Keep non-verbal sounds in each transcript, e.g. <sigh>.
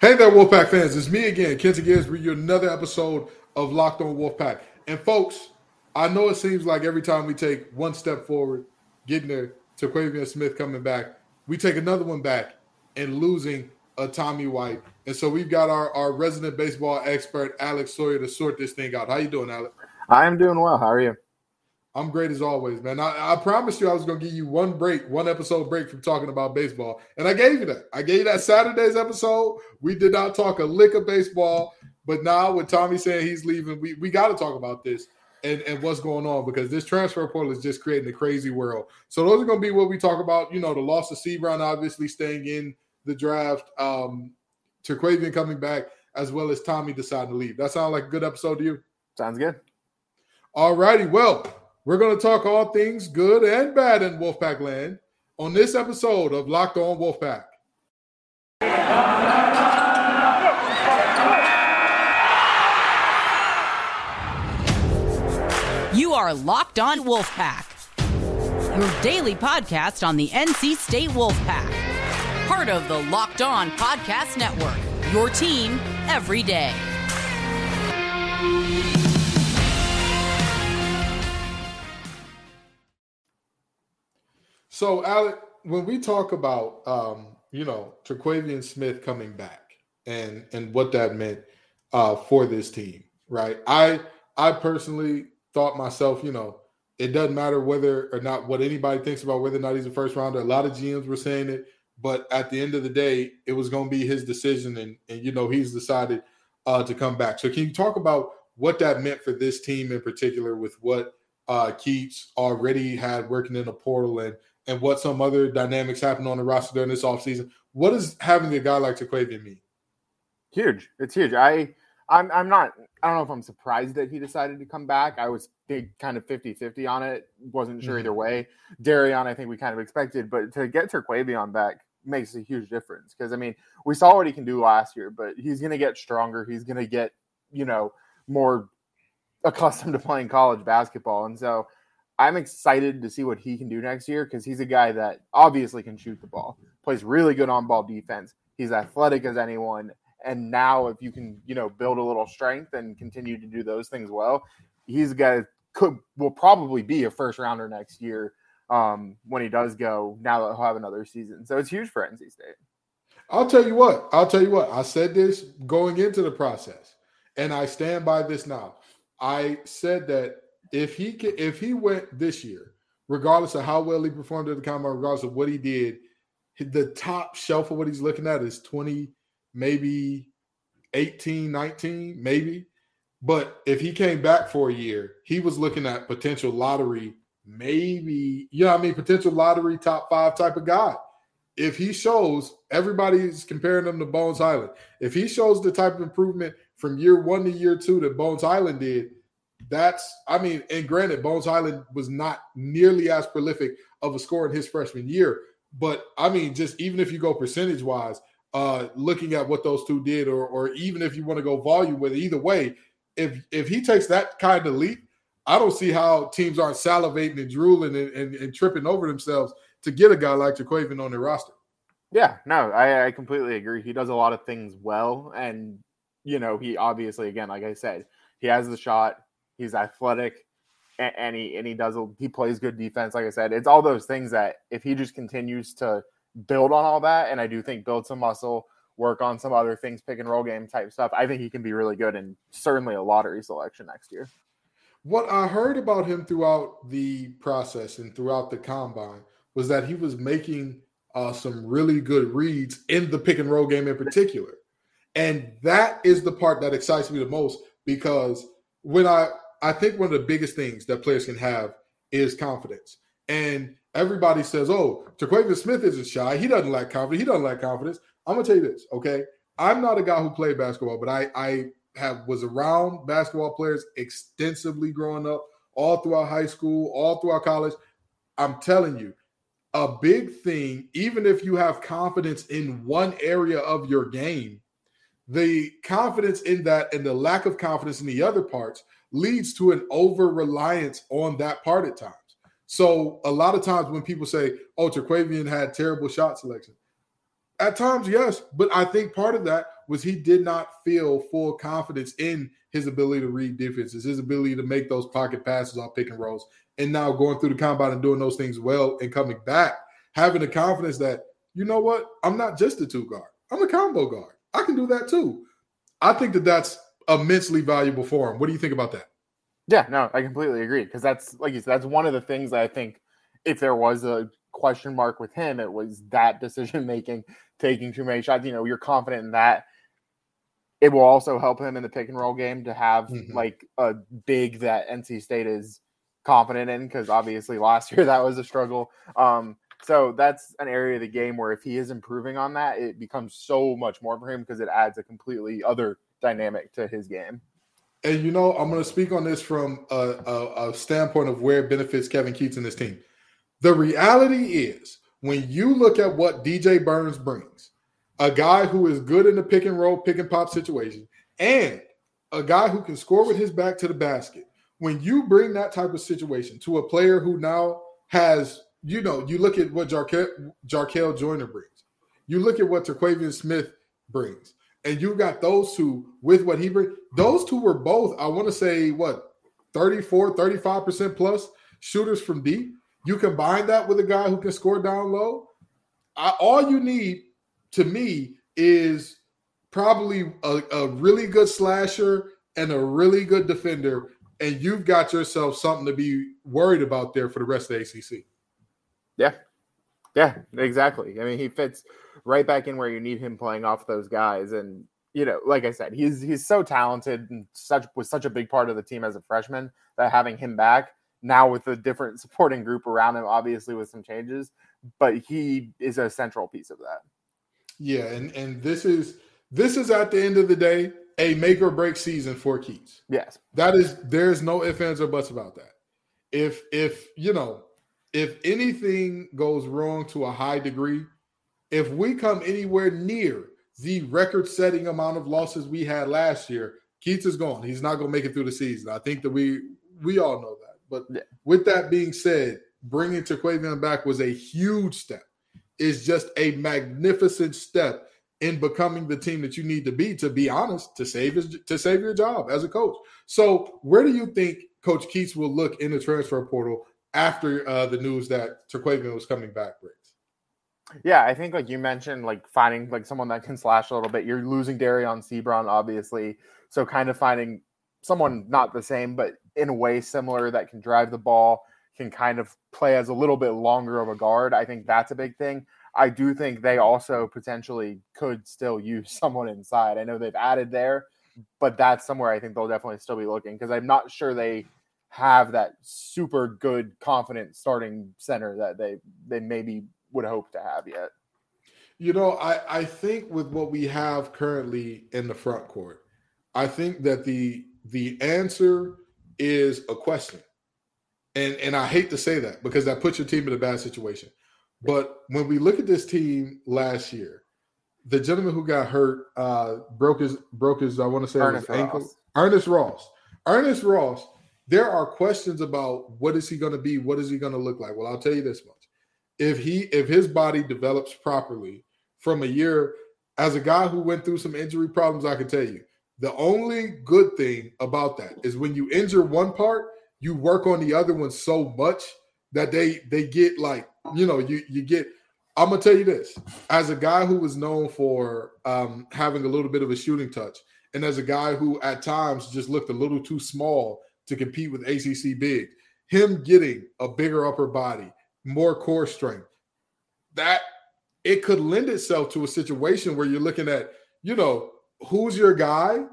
Hey there, Wolfpack fans. It's me again, Kenton Gibbs, bringing you another episode of Locked On Wolfpack. And folks, I know it seems like every time we take one step forward, getting there to Quavian Smith coming back, we take another one back and losing a Tommy White. And so we've got our, our resident baseball expert, Alex Sawyer, to sort this thing out. How you doing, Alex? I am doing well. How are you? I'm great as always, man. I, I promised you I was going to give you one break, one episode break from talking about baseball, and I gave you that. I gave you that Saturday's episode. We did not talk a lick of baseball, but now with Tommy saying he's leaving, we, we got to talk about this and, and what's going on because this transfer portal is just creating a crazy world. So those are going to be what we talk about. You know, the loss of Seabron obviously staying in the draft, um, Terquavion coming back, as well as Tommy deciding to leave. That sounds like a good episode to you? Sounds good. All righty. Well, we're going to talk all things good and bad in Wolfpack land on this episode of Locked On Wolfpack. You are Locked On Wolfpack, your daily podcast on the NC State Wolfpack, part of the Locked On Podcast Network, your team every day. So, Alec, when we talk about um, you know Terquavion Smith coming back and and what that meant uh, for this team, right? I I personally thought myself, you know, it doesn't matter whether or not what anybody thinks about whether or not he's a first rounder. A lot of GMs were saying it, but at the end of the day, it was going to be his decision, and and you know he's decided uh, to come back. So, can you talk about what that meant for this team in particular, with what uh, Keatts already had working in the portal and and what some other dynamics happen on the roster during this offseason. What does having a guy like Terquavion mean? Huge. It's huge. I I'm I'm not I don't know if I'm surprised that he decided to come back. I was big kind of 50-50 on it. Wasn't sure mm-hmm. either way. Dereon, I think we kind of expected, but to get Terquavion back makes a huge difference. Because I mean, we saw what he can do last year, but he's gonna get stronger. He's gonna get, you know, more accustomed to playing college basketball. And so I'm excited to see what he can do next year because he's a guy that obviously can shoot the ball, plays really good on ball defense. He's athletic as anyone. And now, if you can, you know, build a little strength and continue to do those things well, he's a guy that could will probably be a first rounder next year um, when he does go. Now that he'll have another season, so it's huge for NC State. I'll tell you what. I'll tell you what. I said this going into the process, and I stand by this now. I said that if he if he went this year, regardless of how well he performed at the combine, regardless of what he did, the top shelf of what he's looking at is 20, maybe 18, 19, maybe. But if he came back for a year, he was looking at potential lottery, maybe, you know I mean? Potential lottery top five type of guy. If he shows, everybody's comparing him to Bones Hyland. If he shows the type of improvement from year one to year two that Bones Hyland did, that's, I mean, and granted, Bones Hyland was not nearly as prolific of a score in his freshman year. But I mean, just even if you go percentage wise, uh, looking at what those two did, or or even if you want to go volume with it, either way, if if he takes that kind of leap, I don't see how teams aren't salivating and drooling and, and, and tripping over themselves to get a guy like Terquavion on their roster. Yeah, no, I, I completely agree. He does a lot of things well, and you know, he obviously, again, like I said, he has the shot. He's athletic, and, and he and he does he plays good defense. Like I said, it's all those things that if he just continues to build on all that, and I do think build some muscle, work on some other things, pick and roll game type stuff. I think he can be really good and certainly a lottery selection next year. What I heard about him throughout the process and throughout the combine was that he was making uh, some really good reads in the pick and roll game in particular. And that is the part that excites me the most because when I I think one of the biggest things that players can have is confidence. And everybody says, "Oh, Terquavion Smith isn't shy. He doesn't lack confidence. He doesn't lack confidence." I'm gonna tell you this, okay? I'm not a guy who played basketball, but I I have was around basketball players extensively growing up, all throughout high school, all throughout college. I'm telling you, a big thing, even if you have confidence in one area of your game, the confidence in that and the lack of confidence in the other parts leads to an over reliance on that part at times. So a lot of times when people say, "Oh, Terquavion had terrible shot selection," At times, yes, but I think part of that was he did not feel full confidence in his ability to read defenses, his ability to make those pocket passes off pick and rolls, and now going through the combine and doing those things well and coming back, having the confidence that you know what, I'm not just a two guard, I'm a combo guard. I can do that too. I think that that's immensely valuable for him. What do you think about that? Yeah, no, I completely agree because that's like you said, that's one of the things I think if there was a question mark with him, it was that decision <laughs> making, taking too many shots. You know, you're confident in that. It will also help him in the pick and roll game to have mm-hmm. like a big that NC State is confident in because obviously last <laughs> year that was a struggle. Um, so that's an area of the game where if he is improving on that, it becomes so much more for him because it adds a completely other dynamic to his game. And you know, I'm going to speak on this from a, a, a standpoint of where it benefits Kevin Keatts and his team. The reality is, when you look at what DJ Burns brings, a guy who is good in the pick and roll, pick and pop situation, and a guy who can score with his back to the basket. When you bring that type of situation to a player who now has, you know, you look at what Jarkel, Jarkel Joiner brings, you look at what Terquavion Smith brings, and you got those two with what he brings. Those two were both, I want to say, what, 34, 35% plus shooters from deep. You combine that with a guy who can score down low. I, all you need to me is probably a, a really good slasher and a really good defender, and you've got yourself something to be worried about there for the rest of the ACC. Yeah, yeah, exactly. I mean, he fits right back in where you need him playing off those guys, and you know, like I said, he's he's so talented and such was such a big part of the team as a freshman that having him back now with a different <laughs> supporting group around him, obviously with some changes, but he is a central piece of that. Yeah, and and this is this is at the end of the day a make or break season for Keatts. Yes, that is. There's no ifs ands or buts about that. If if you know if anything goes wrong to a high degree, if we come anywhere near the record-setting amount of losses we had last year, Keatts is gone. He's not going to make it through the season. I think that we we all know that. But yeah. with that being said, bringing Terquavion back was a huge step. It's just a magnificent step in becoming the team that you need to be. To be honest, to save his to save your job as a coach. So, where do you think Coach Keatts will look in the transfer portal after uh, the news that Terquavion was coming back brings? Yeah, I think like you mentioned, like finding like someone that can slash a little bit. You're losing Dereon Seabron, obviously, so kind of finding someone not the same, but in a way similar that can drive the ball, can kind of play as a little bit longer of a guard. I think that's a big thing. I do think they also potentially could still use <laughs> someone inside. I know they've added there, but that's somewhere I think they'll definitely still be looking because I'm not sure they have that super good, confident starting center that they they maybe would hope to have yet. You know, I I think with what we have currently in the front court, I think that the the answer is a question. And and I hate to say that because that puts your team in a bad situation. But when we look at this team last year, the gentleman who got hurt uh, broke his broke his I want to say Ernest his ankle. Ross. Ernest Ross. Ernest Ross. There are questions about what is he going to be? What is he going to look like? Well, I'll tell you this much: if he if his body develops properly from a year as a guy who went through some injury problems, I can tell you the only good thing about that is when you injure one part, you work on the other one so much that they they get like you know you you get. I'm gonna tell you this as a guy who was known for um, having a little bit of a shooting touch, and as a guy who at times just looked a little too small to compete with ACC big, him getting a bigger upper body, more core strength, that it could lend itself to a situation where you're looking at you know who's your guy?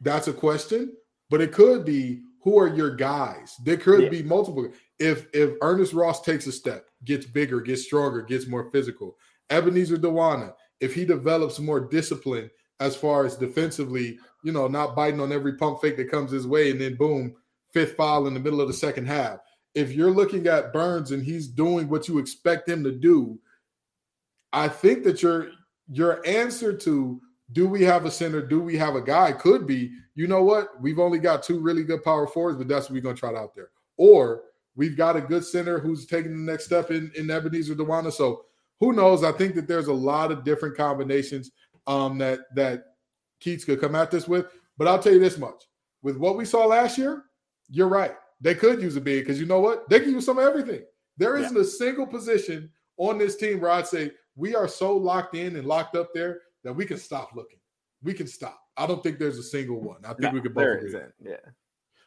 That's a question. But it could be who are your guys? There could yeah. be multiple. If if Ernest Ross takes a step, gets bigger, gets stronger, gets more physical, Ebenezer Dowuona, if he develops more discipline as far as defensively, you know, not biting on every pump fake that comes his way, and then boom, fifth foul in the middle of the second half. If you're looking at Burns and he's doing what you expect him to do, I think that your your answer to do we have a center? Do we have a guy? Could be, you know what? We've only got two really good power forwards, but that's what we're going to try out there. Or we've got a good center who's taking the next step in, in Ebenezer Dowuona. So who knows? I think that there's a lot of different combinations um, that that Keatts could come at this with. But I'll tell you this much: with what we saw last year, you're right. They could use a big because you know what? They can use some of everything. There isn't yeah. a single position on this team where I'd say we are so locked in and locked up there that we can stop looking. We can stop. I don't think there's a single one. I think no, we could both agree. Yeah.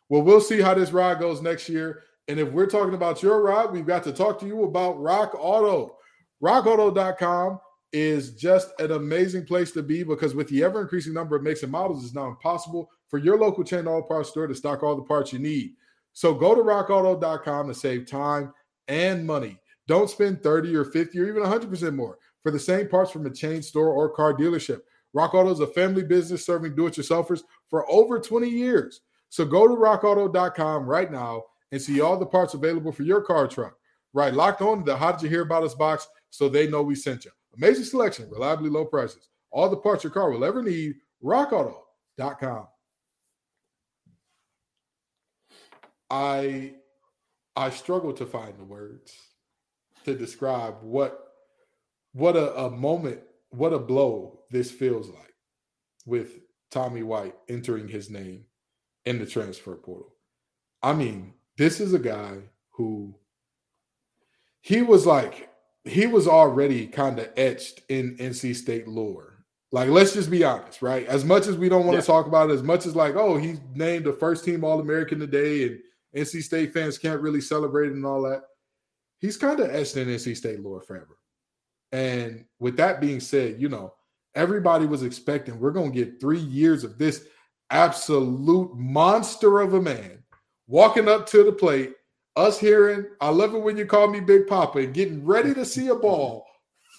Well, we'll see how this ride goes next year. And if we're talking about your ride, we've got to talk to you about Rock Auto. RockAuto.com is just an amazing place to be because with the ever increasing number of makes and models, it's now impossible for your local chain auto parts store to stock all the parts you need. So go to rockauto.com to save time and money. Don't spend 30 or 50 or even 100% more for the same parts from a chain store or car dealership. Rock Auto is a family business serving do it yourselfers for over 20 years. So go to rockauto.com right now and see all the parts available for your car truck. Right, locked on the How Did You Hear About Us box so they know we sent you. Amazing selection, reliably low prices. All the parts your car will ever need. RockAuto.com. I I struggle to find the words to describe what what a, a moment, what a blow this feels like with Tommy White entering his name in the transfer portal. I mean, this is a guy who he was like he was already kind of etched in NC State lore. Like, let's just be honest, right? As much as we don't want yeah. to talk about it, as much as like, oh, he's named the first team All American today, and NC State fans can't really celebrate it and all that. He's kind of etched in NC State lore forever. And with that being said, you know, everybody was expecting we're going to get three years of this absolute monster of a man walking up to the plate us hearing, I love it when you call me Big Papa and getting ready to see a ball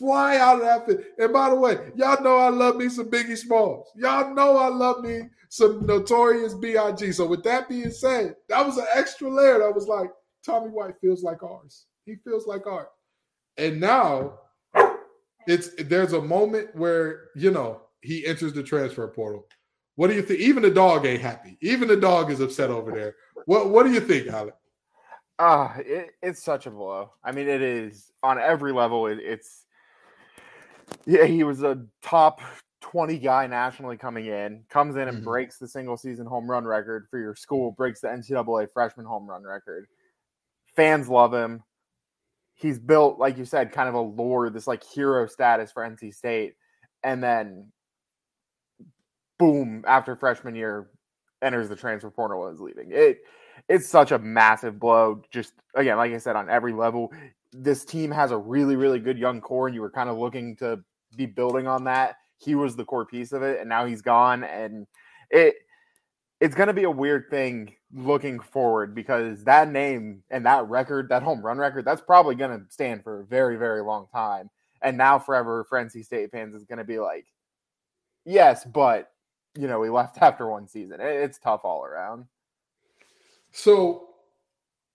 fly out of that. Fit. And by the way, y'all know I love me some Biggie Smalls. Y'all know I love me some Notorious B.I.G. So with that being said, that was an extra layer that was like, Tommy White feels like ours. He feels like art. And now it's there's a moment where, you know, he enters the transfer portal. What do you think? Even the dog ain't happy. Even the dog is upset over there. What what do you think, Alec? Ah, uh, it, it's such a blow. I mean, it is on every level. It, it's yeah, he was a top 20 guy nationally coming in, comes in and mm-hmm. breaks the single season home run record for your school, breaks the NCAA freshman home run record. Fans love him. He's built, like you said, kind of a lore, this like hero status for NC State. And then, boom, after freshman year, enters the transfer portal and is leaving. It it's such a massive blow. Just again, like I said, on every level, this team has a really, really good young core, and you were kind of looking to be building on that. He was the core piece of it, and now he's gone, and it it's going to be a weird thing looking forward because that name and that record, that home run record, that's probably going to stand for a very, very long time. And now, forever, for NC State fans, is going to be like, yes, but you know, we left after one season. It's tough all around. So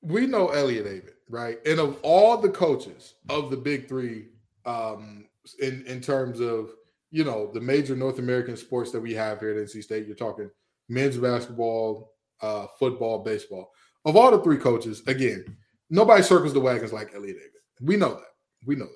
we know Elliott Avent, right? And of all the coaches of the big three, um, in in terms of you know the major North American sports that we have here at NC State, you're talking men's basketball, uh, football, baseball. Of all the three coaches, again, nobody circles the wagons like Elliott Avent. We know that. We know that.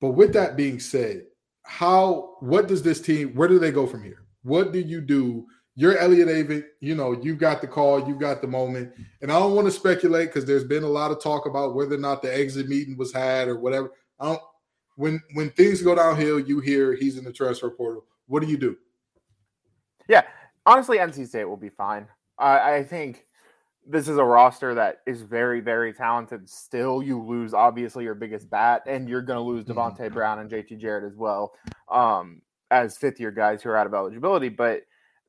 But with that being said, how what does this team? Where do they go from here? What do you do you're Elliott Avent. You know, you've got the call, you've got the moment. And I don't want to speculate because there's been a lot of talk about whether or not the exit meeting was had or whatever. I don't when when things go downhill, you hear he's in the transfer portal. What do you do? Yeah, honestly, NC State will be fine. I, I think this is a roster that is very, very talented. Still, you lose obviously your biggest bat, and you're going to lose mm-hmm. Mm-hmm. Brown and JT Jarrett as well um, as fifth year guys who are out of eligibility. But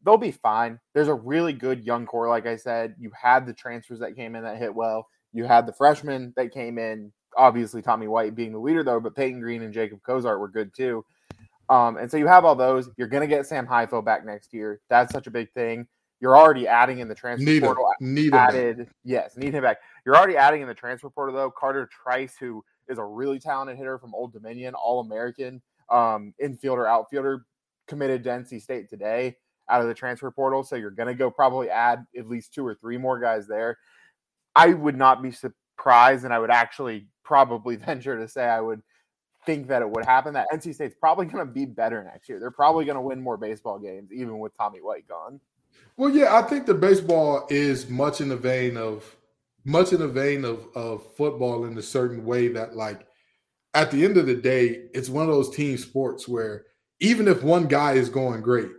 they'll be fine. There's a really good young core, like I said. You had the transfers that came in that hit well. You had the freshmen that came in. Obviously, Tommy White being the leader, though, but Peyton Green and Jacob Cozart were good too. Um, and so you have all those. You're going to get Sam Hifo back next year. That's such a big thing. You're already adding in the transfer need portal. Him. Need added, him yes, need him back. You're already adding in the transfer portal though. Carter Trice, who is a really talented hitter from Old Dominion, All American um, infielder, outfielder, committed to NC State today out of the transfer portal. So you're going to go probably add at least two or three more guys there. I would not be surprised, and I would actually probably <laughs> venture to say I would think that it would happen. That NC State's probably going to be better next year. They're probably going to win more baseball games, even with Tommy White gone. Well, yeah, I think the baseball is much in the vein of much in the vein of of football in a certain way that like at the end of the day, it's one of those team sports where even if one guy is going great,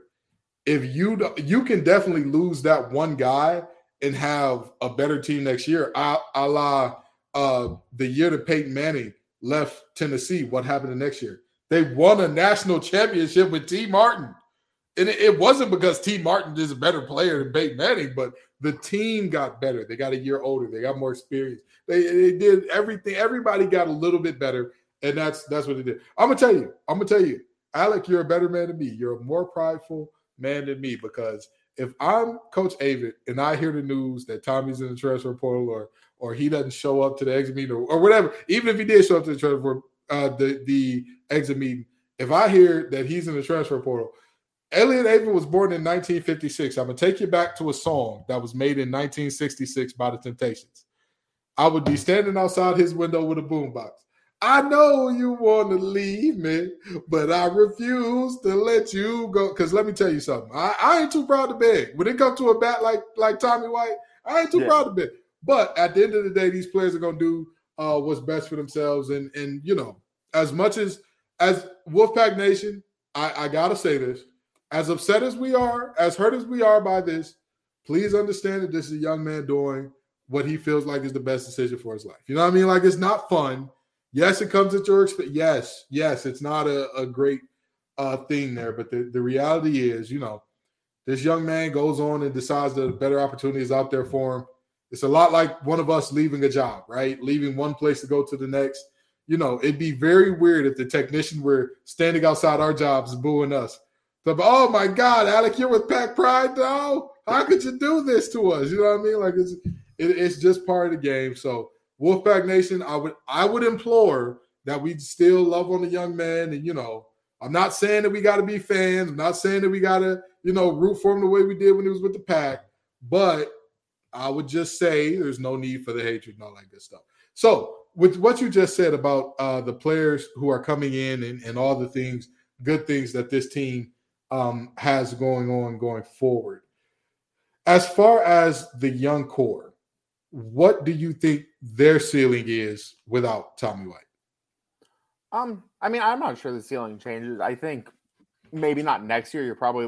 if you you can definitely lose that one guy and have a better team next year, a, a la uh, the year that Peyton Manning left Tennessee. What happened the next year? They won a national championship with Tee Martin. And it, it wasn't because Tee Martin is a better player than Peyton Manning, but the team got better. They got a year older. They got more experience. They, they did everything. Everybody got a little bit better, and that's that's what they did. I'm gonna tell you. I'm gonna tell you, Alec. You're a better man than me. You're a more prideful man than me because if I'm Coach Avent and I hear the news that Tommy's in the transfer portal or or he doesn't show up to the exit meeting or, or whatever, even if he did show up to the transfer uh, the the exit meeting, if I hear that he's in the transfer portal, Elliott Avent was born in 1956. I'm gonna take you back to a song that was made in 1966 by the Temptations. I would be standing outside his window with a boombox. I know you want to leave me, but I refuse to let you go. Because let me tell you something, I, I, ain't too proud to beg. When it comes to a bat like like Tommy White, I ain't too yeah. proud to beg. But at the end of the day, these players are gonna do uh, what's best for themselves. And and you know, as much as as Wolfpack Nation, I, I gotta say this: as upset as we are, as hurt as we are by this, please understand that this is a young man doing what he feels like is the best decision for his life. You know what I mean? Like it's not fun. Yes, it comes at your expense. Yes, yes, it's not a, a great uh, thing there, but the, the reality is, you know, this young man goes on and decides that better opportunity is out there for him. It's a lot like one of us leaving a job, right? Leaving one place to go to the next. You know, it'd be very weird if the technician were standing outside our jobs booing us. So, oh my God, Alec, you're with Pack Pride now? How could you do this to us? You know what I mean? Like it's it, it's just part of the game. So Wolfpack Nation, I would I would implore that we still love on the young man. And you know, I'm not saying that we got to be fans. I'm not saying that we got to you know root for him the way we did when he was with the pack. But I would just say there's no need for the hatred and all that good stuff. So with what you just said about uh, the players who are coming in and, and all the things, good things that this team um, has going on going forward. As far as the young core, what do you think their ceiling is without Tommy White? Um, I mean, I'm not sure the ceiling changes. I think maybe not next year. You're probably,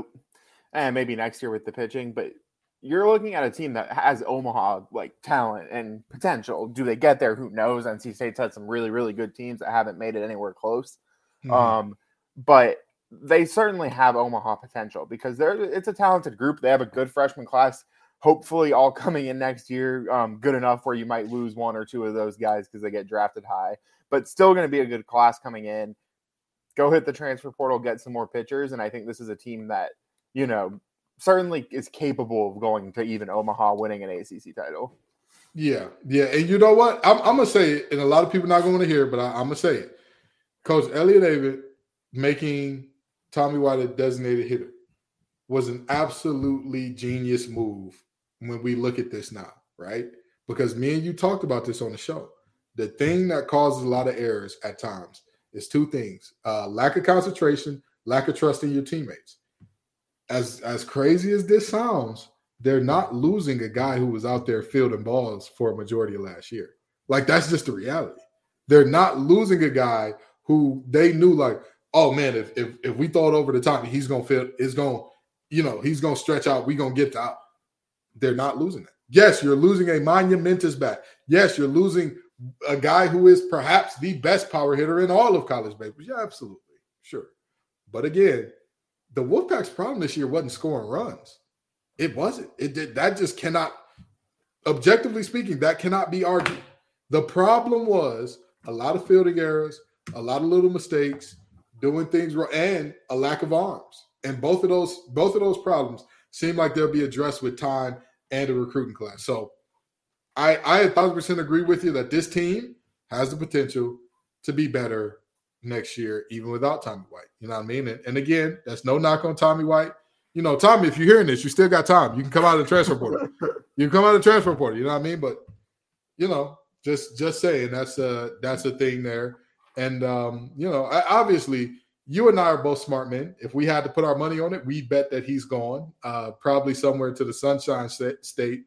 and eh, maybe next year with the pitching, but you're looking at a team that has Omaha like talent and potential. Do they get there? Who knows? NC State's had some really, really good teams that haven't made it anywhere close. Mm-hmm. Um, but they certainly have Omaha potential because they're it's a talented group. They have a good freshman class hopefully all <laughs> coming in next year um, good enough where you might lose one or two of those guys because they get drafted high, but still going to be a good class coming in. Go hit the transfer portal, get some more pitchers, and I think this is a team that you know certainly is capable of going to even Omaha winning an ACC title. Yeah, yeah, and you know what? I'm, I'm gonna say it, and a lot of people not going to hear, but I, am gonna say it. Coach Elliott Avent making Tommy White a designated hitter was an absolutely genius move when we look at this now, right? Because me and you talked about this on the show. The thing that causes a lot of errors at times is two things: uh, lack of concentration, lack of trust in your teammates. As as crazy as this sounds, they're not losing a guy who was out there fielding balls for a majority of last year. Like that's just the reality. They're not losing a guy who they knew like, oh man, if if, if we throw it over the top, he's gonna feel it's gonna, you know, he's gonna stretch out. We're gonna get to out they're not losing it. Yes, you're losing a monumentous bat. Yes, you're losing a guy who is perhaps the best power hitter in all of college baseball. Yeah, absolutely. Sure. But again, the Wolfpack's problem this year wasn't scoring runs. It wasn't. It did that just cannot objectively speaking, that cannot be argued. The problem was a lot of fielding errors, a lot of little mistakes, doing things wrong, and a lack of arms. And both of those, both of those problems seem like they'll be addressed with time and a recruiting class. So I I a thousand percent agree with you that this team has the potential to be better next year, even without Tommy White. You know what I mean? And, and again, that's no knock on Tommy White. You know, Tommy, if you're hearing this, you still got time. You can come out of the transfer portal. you can come out of the transfer portal. You know what I mean? But you know, just just saying that's a that's a thing there. And um, you know, obviously, you and I are both smart men. If we had to put our money on it, we bet that he's gone, uh, probably somewhere to the Sunshine State,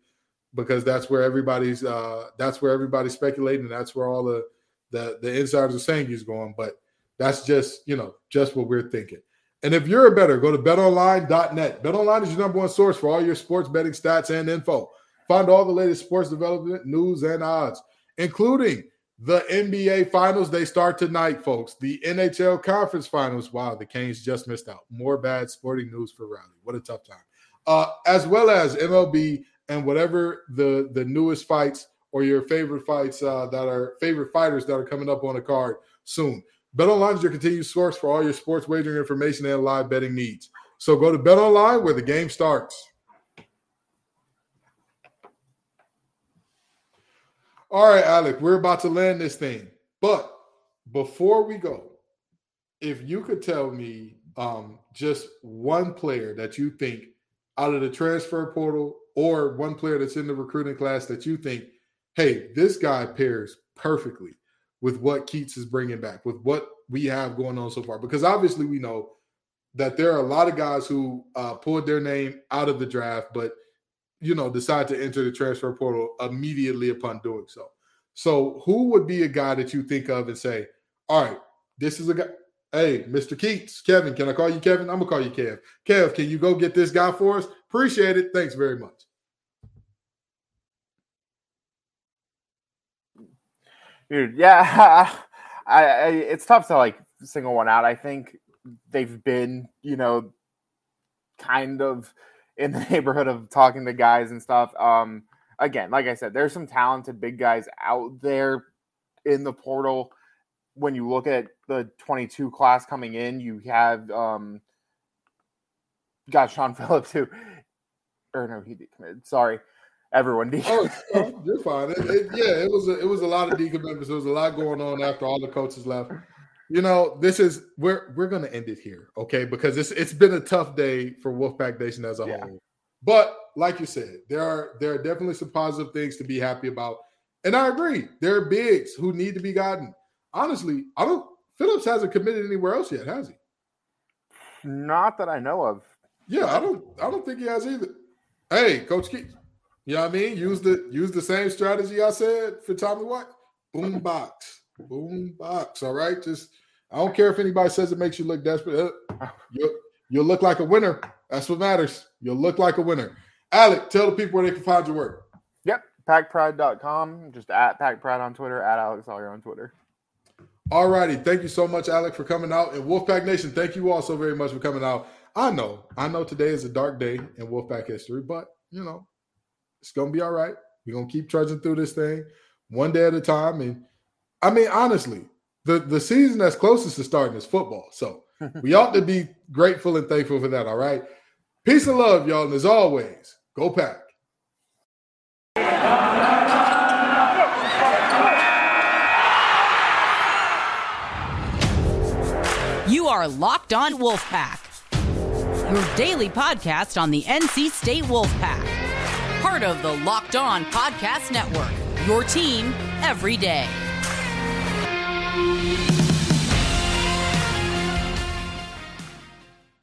because that's where everybody's uh, that's where everybody's speculating. And that's where all the the the insiders are saying he's going. But that's just you know just what we're thinking. And if you're a better, go to betonline.net. BetOnline is your number one source for all your sports betting stats and info. Find all the latest sports development news and odds, including the NBA finals. They start tonight, folks. The NHL conference finals. Wow, the Canes just missed out. More bad sporting news for Raleigh. What a tough time. Uh, as well as MLB and whatever the the newest fights or your favorite fights uh, that are favorite fighters that are coming up on the card soon. BetOnline is your continued source for all your sports wagering information and live betting needs. So go to BetOnline where the game starts. All right, Alec, we're about to land this thing. But before we go, if you could tell me um, just one player that you think out of the transfer portal or one player that's in the recruiting class that you think, hey, this guy pairs perfectly with what Keatts is bringing back, with what we have going on so far. Because obviously, we know that there are a lot of guys who uh, pulled their name out of the draft, but you know decide to enter the transfer portal immediately upon doing so. So, who would be a guy that you think of and say, "All right, this is a guy." Hey, Mr. Keatts, Kevin, can I call you Kevin? I'm gonna call you Kev. Kev, can you go get this guy for us? Appreciate it. Thanks very much. Dude, yeah, <laughs> I, I, it's tough to like single one out. I think they've been, you know, kind of in the <laughs> neighborhood of talking to guys and stuff. Um, again, like I said, there's some talented big guys out there in the portal. When you look at the 22 class coming in, you have um, got Sean <laughs> Phillips who, or no, he decommitted. Sorry, everyone decommitted. <laughs> Oh, you're fine. It, it, yeah, it was a, it was a lot of decommitments. There was a lot going on after all the coaches left. You know, this is we're we're gonna end it here, okay? Because it's it's been a tough day for Wolfpack Nation as a yeah. whole. But like you said, there are there are definitely some positive things to be happy about. And I agree. There are bigs who need to be gotten. Honestly, I don't Phillips hasn't committed anywhere else yet, has he? Not that I know of. Yeah, I don't I don't think he has either. Hey, Coach Keith, you know what I mean? Use the use the same strategy I said for Tommy White. Boom box. Boom box. All right. Just I don't care if anybody says it makes you look desperate. Uh, you'll, you'll look like a winner. That's what matters. You'll look like a winner. Alec, tell the people where they can find your work. Yep. Packpride.com. Just at Packpride on Twitter, at Alex Sawyer on Twitter. All righty. Thank you so much, Alec, for coming out. And Wolfpack Nation, thank you all so very much for coming out. I know, I know today is a dark day in Wolfpack history, but you know, it's gonna be all right. We're gonna keep trudging through this thing one day at a time. And I mean, honestly, the the season that's closest to starting is football. So <laughs> we ought to be grateful and thankful for that. All right. Peace and love, y'all. And as always, go pack. You are Locked On Wolfpack, your daily podcast on the NC State Wolfpack part of the Locked On Podcast Network. Your team every day.